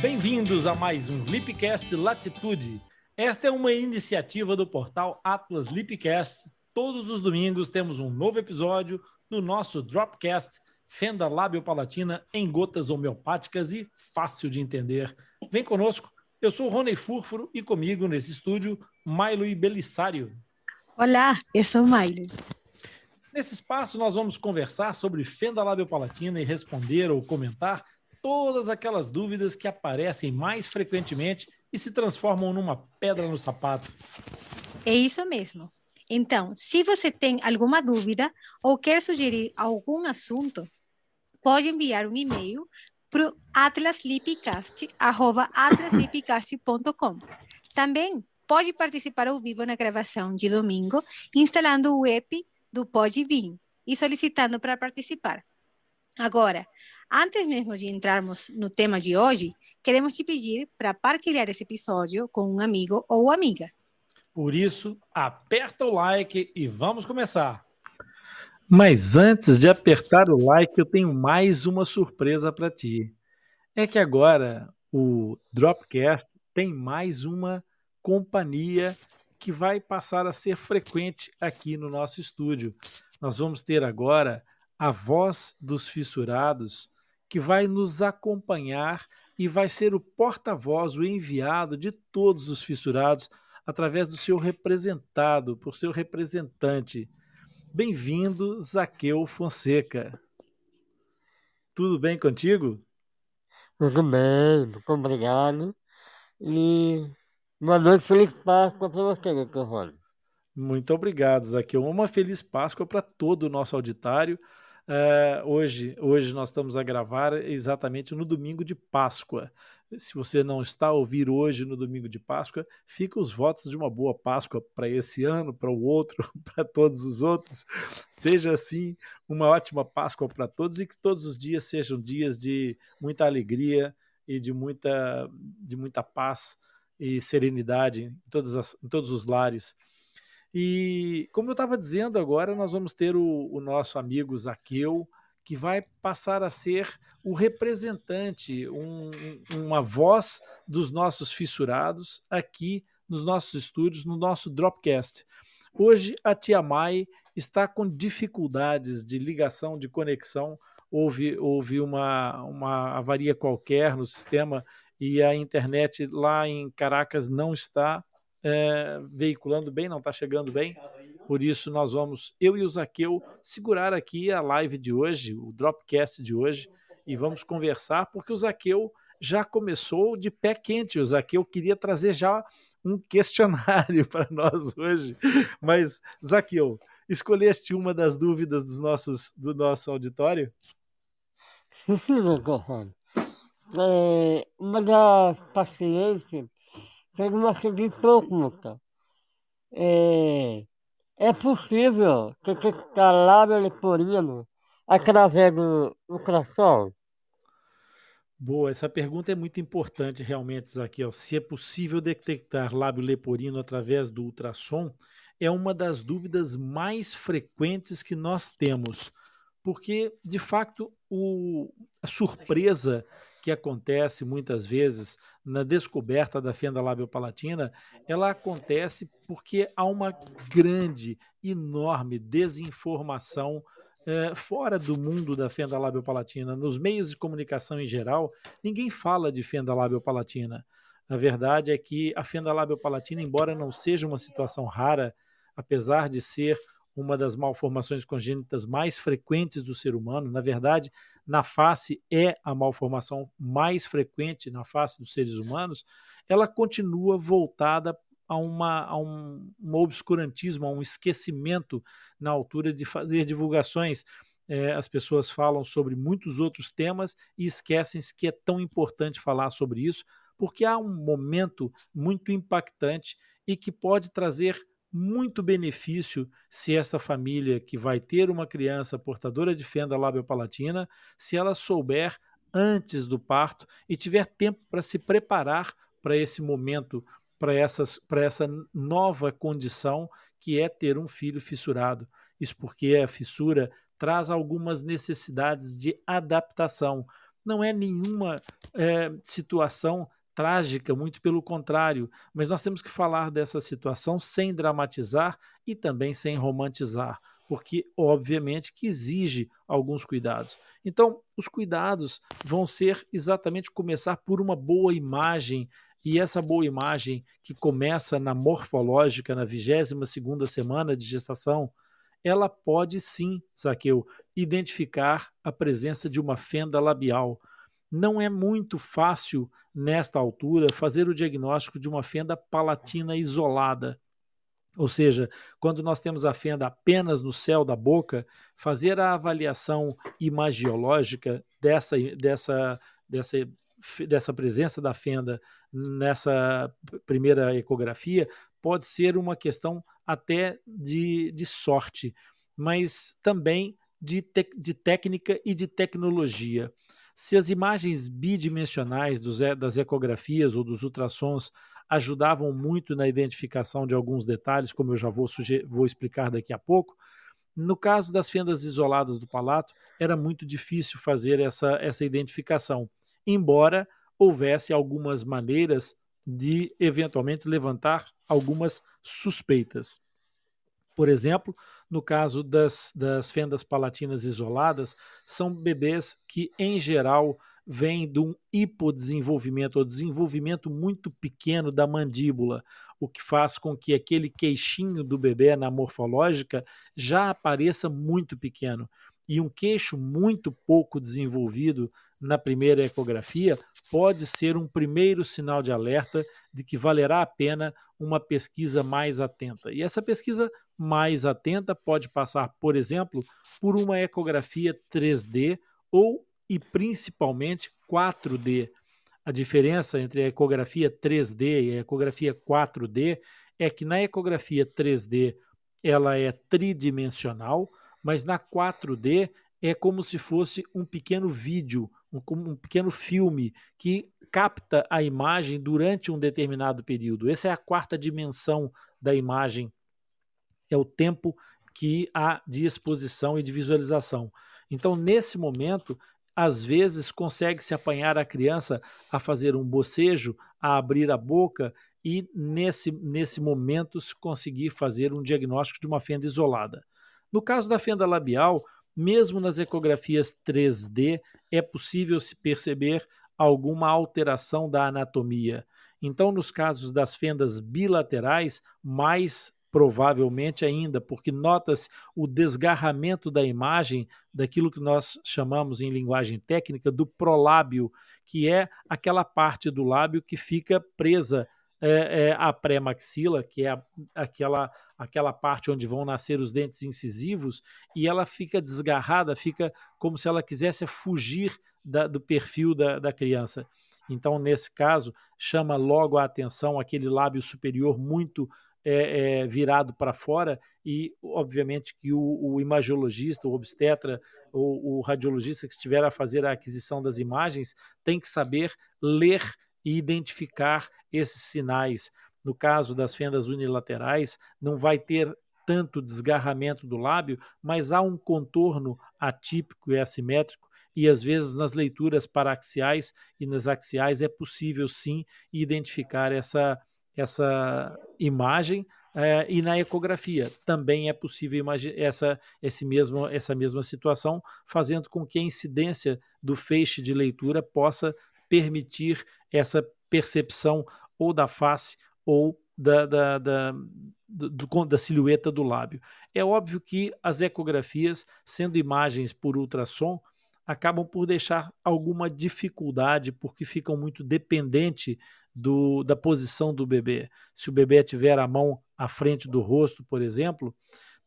Bem-vindos a mais um Lipcast Latitude. Esta é uma iniciativa do portal Atlas Lipcast. Todos os domingos temos um novo episódio do nosso Dropcast Fenda Lábio Palatina em gotas homeopáticas e fácil de entender. Vem conosco. Eu sou Rony Furfuro e comigo nesse estúdio, Milo e Belissário. Olá, eu sou o Milo. Nesse espaço, nós vamos conversar sobre fenda lábio-palatina e responder ou comentar todas aquelas dúvidas que aparecem mais frequentemente e se transformam numa pedra no sapato. É isso mesmo. Então, se você tem alguma dúvida ou quer sugerir algum assunto, pode enviar um e-mail para atlaslipcast.com. Também pode participar ao vivo na gravação de domingo, instalando o app do Pode e solicitando para participar. Agora, antes mesmo de entrarmos no tema de hoje, queremos te pedir para partilhar esse episódio com um amigo ou amiga. Por isso, aperta o like e vamos começar. Mas antes de apertar o like, eu tenho mais uma surpresa para ti. É que agora o Dropcast tem mais uma companhia que vai passar a ser frequente aqui no nosso estúdio. Nós vamos ter agora a voz dos fissurados, que vai nos acompanhar e vai ser o porta-voz, o enviado de todos os fissurados através do seu representado, por seu representante. Bem-vindo, Zaqueu Fonseca. Tudo bem contigo? Tudo bem, muito obrigado. E Boa noite, feliz Páscoa para você, doutor Rony. Muito obrigado, Zaqueu. Uma feliz Páscoa para todo o nosso auditário. Uh, hoje, hoje nós estamos a gravar exatamente no domingo de Páscoa. Se você não está a ouvir hoje no domingo de Páscoa, fica os votos de uma boa Páscoa para esse ano, para o outro, para todos os outros. Seja assim uma ótima Páscoa para todos e que todos os dias sejam dias de muita alegria e de muita, de muita paz e serenidade em, todas as, em todos os lares. E como eu estava dizendo agora, nós vamos ter o, o, nosso amigo Zaqueu, que vai passar a ser o representante, um, uma voz dos nossos fissurados aqui nos nossos estúdios, no nosso Dropcast. Hoje a Tia Mai está com dificuldades de ligação, de conexão. Houve, houve uma, uma avaria qualquer no sistema e a internet lá em Caracas não está é, veiculando bem, não está chegando bem. Por isso, nós vamos, eu e o Zaqueu, segurar aqui a live de hoje, o Dropcast de hoje, e vamos conversar, porque o Zaqueu já começou de pé quente. O Zaqueu queria trazer já um questionário para nós hoje. Mas, Zaqueu, escolheste uma das dúvidas dos nossos, do nosso auditório? Sim, é, uma das pacientes fez uma seguinte pergunta. É, é possível detectar lábio leporino através do ultrassom? Boa, essa pergunta é muito importante realmente, Zaquel. Se é possível detectar lábio leporino através do ultrassom, é uma das dúvidas mais frequentes que nós temos, porque de fato o, a surpresa que acontece muitas vezes na descoberta da fenda labiopalatina, ela acontece porque há uma grande, enorme desinformação é, fora do mundo da fenda labiopalatina. Nos meios de comunicação em geral, ninguém fala de fenda labiopalatina. A verdade é que a fenda labiopalatina, embora não seja uma situação rara, apesar de ser uma das malformações congênitas mais frequentes do ser humano. Na verdade, na face é a malformação mais frequente na face dos seres humanos. Ela continua voltada a, uma, a um, um obscurantismo, a um esquecimento na altura de fazer divulgações. É, as pessoas falam sobre muitos outros temas e esquecem-se que é tão importante falar sobre isso, porque há um momento muito impactante e que pode trazer muito benefício se esta família que vai ter uma criança portadora de fenda labiopalatina, se ela souber antes do parto e tiver tempo para se preparar para esse momento, para essa nova condição que é ter um filho fissurado. Isso porque a fissura traz algumas necessidades de adaptação não é nenhuma é, situação trágica, muito pelo contrário, mas nós temos que falar dessa situação sem dramatizar e também sem romantizar, porque obviamente que exige alguns cuidados. Então, os cuidados vão ser exatamente começar por uma boa imagem e essa boa imagem que começa na morfológica na 22ª semana de gestação, ela pode sim, Zaqueu, identificar a presença de uma fenda labial, não é muito fácil, nesta altura, fazer o diagnóstico de uma fenda palatina isolada. Ou seja, quando nós temos a fenda apenas no céu da boca, fazer a avaliação imagiológica dessa, dessa, dessa, dessa presença da fenda nessa primeira ecografia pode ser uma questão até de, de sorte, mas também de, te, de técnica e de tecnologia. Se as imagens bidimensionais dos, das ecografias ou dos ultrassons ajudavam muito na identificação de alguns detalhes, como eu já vou, vou explicar daqui a pouco, no caso das fendas isoladas do palato, era muito difícil fazer essa, essa identificação, embora houvesse algumas maneiras de eventualmente levantar algumas suspeitas. Por exemplo, no caso das, das fendas palatinas isoladas, são bebês que, em geral, vêm de um hipodesenvolvimento ou desenvolvimento muito pequeno da mandíbula, o que faz com que aquele queixinho do bebê na morfológica já apareça muito pequeno. E um queixo muito pouco desenvolvido na primeira ecografia pode ser um primeiro sinal de alerta de que valerá a pena uma pesquisa mais atenta. E essa pesquisa mais atenta pode passar, por exemplo, por uma ecografia 3D ou e principalmente 4D. A diferença entre a ecografia 3D e a ecografia 4D é que na ecografia 3D ela é tridimensional, mas na 4D é como se fosse um pequeno vídeo, um, um pequeno filme que capta a imagem durante um determinado período. Essa é a quarta dimensão da imagem, é o tempo que há de exposição e de visualização. Então, nesse momento, às vezes consegue-se apanhar a criança a fazer um bocejo, a abrir a boca e nesse, nesse momento se conseguir fazer um diagnóstico de uma fenda isolada. No caso da fenda labial, mesmo nas ecografias 3D, é possível se perceber alguma alteração da anatomia. Então, nos casos das fendas bilaterais, mais provavelmente ainda, porque nota-se o desgarramento da imagem daquilo que nós chamamos em linguagem técnica do prolábio, que é aquela parte do lábio que fica presa é, é, a pré-maxila, que é a, aquela, aquela parte onde vão nascer os dentes incisivos, e ela fica desgarrada, fica como se ela quisesse fugir da, do perfil da, da criança. Então, nesse caso, chama logo a atenção aquele lábio superior muito é, é, virado para fora e, obviamente, que o, o imagiologista, o obstetra, ou o radiologista que estiver a fazer a aquisição das imagens tem que saber ler e identificar esses sinais. No caso das fendas unilaterais, não vai ter tanto desgarramento do lábio, mas há um contorno atípico e assimétrico e às vezes nas leituras paraxiais e nas axiais é possível sim identificar essa, essa imagem é, e na ecografia também é possível essa, esse mesmo, essa mesma situação, fazendo com que a incidência do feixe de leitura possa permitir essa percepção ou da face ou da, da, da, do, da silhueta do lábio. É óbvio que as ecografias, sendo imagens por ultrassom, acabam por deixar alguma dificuldade, porque ficam muito dependente do, da posição do bebê. Se o bebê tiver a mão à frente do rosto, por exemplo,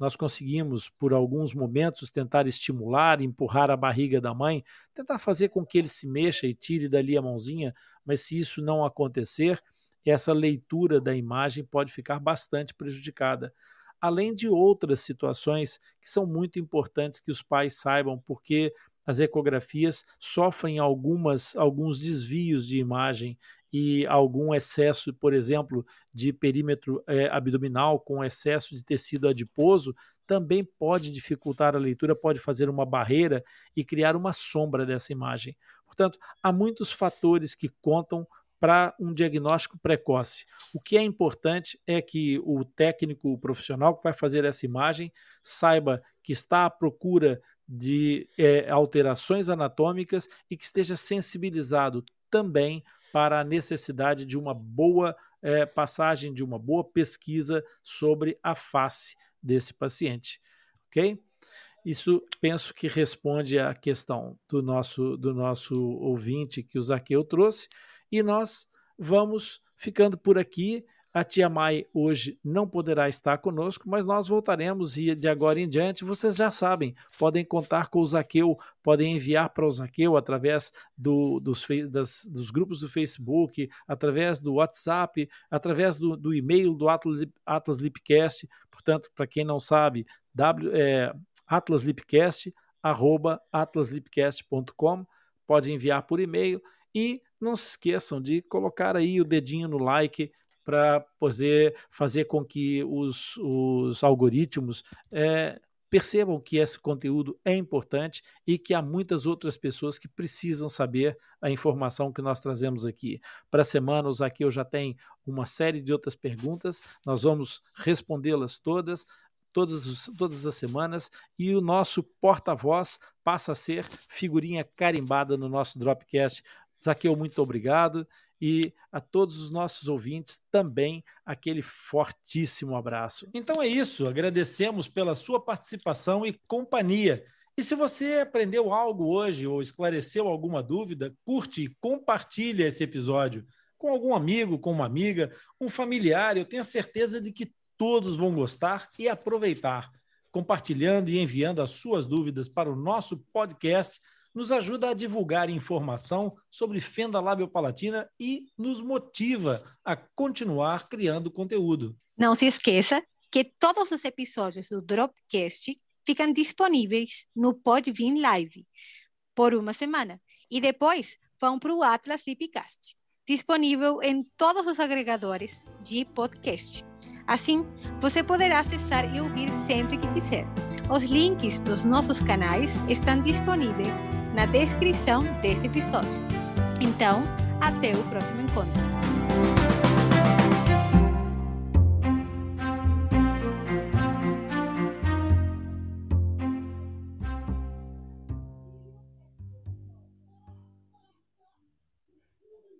nós conseguimos, por alguns momentos, tentar estimular, empurrar a barriga da mãe, tentar fazer com que ele se mexa e tire dali a mãozinha, mas se isso não acontecer, essa leitura da imagem pode ficar bastante prejudicada. Além de outras situações que são muito importantes que os pais saibam, porque as ecografias sofrem algumas, alguns desvios de imagem e algum excesso, por exemplo, de perímetro é, abdominal com excesso de tecido adiposo, também pode dificultar a leitura, pode fazer uma barreira e criar uma sombra dessa imagem. Portanto, há muitos fatores que contam para um diagnóstico precoce. O que é importante é que o técnico o profissional que vai fazer essa imagem saiba que está à procura de é, alterações anatômicas e que esteja sensibilizado também para a necessidade de uma boa é, passagem, de uma boa pesquisa sobre a face desse paciente. Ok? Isso penso que responde à questão do nosso, do nosso ouvinte que o Zaqueu trouxe. E nós vamos ficando por aqui. A tia Mai hoje não poderá estar conosco, mas nós voltaremos e de agora em diante, vocês já sabem, podem contar com o Zaqueu, podem enviar para o Zaqueu através do, dos, das, dos grupos do Facebook, através do WhatsApp, através do, do e-mail do Atlas, Atlas Lipcast. Portanto, para quem não sabe, w, é, atlaslipcast, arroba atlaslipcast.com, pode enviar por e-mail e não se esqueçam de colocar aí o dedinho no like para poder fazer com que os, os algoritmos é, percebam que esse conteúdo é importante e que há muitas outras pessoas que precisam saber a informação que nós trazemos aqui. Para a semana, o Zaqueu já tem uma série de outras perguntas, nós vamos respondê-las todas. Todas, todas as semanas e o nosso porta-voz passa a ser figurinha carimbada no nosso Dropcast. Zaqueu, muito obrigado. E a todos os nossos ouvintes também aquele fortíssimo abraço. Então é isso, agradecemos pela sua participação e companhia. E se você aprendeu algo hoje ou esclareceu alguma dúvida, curte e compartilhe esse episódio com algum amigo, com uma amiga, um familiar. Eu tenho a certeza de que todos vão gostar e aproveitar. Compartilhando e enviando as suas dúvidas para o nosso podcast nos ajuda a divulgar informação sobre fenda labiopalatina e nos motiva a continuar criando conteúdo. Não se esqueça que todos os episódios do Dropcast ficam disponíveis no Podbean Live por uma semana e depois vão para o Atlas Lipcast, disponível em todos os agregadores de podcast. Assim, você poderá acessar e ouvir sempre que quiser. Os links dos nossos canais estão disponíveis na descrição desse episódio. Então, até o próximo encontro.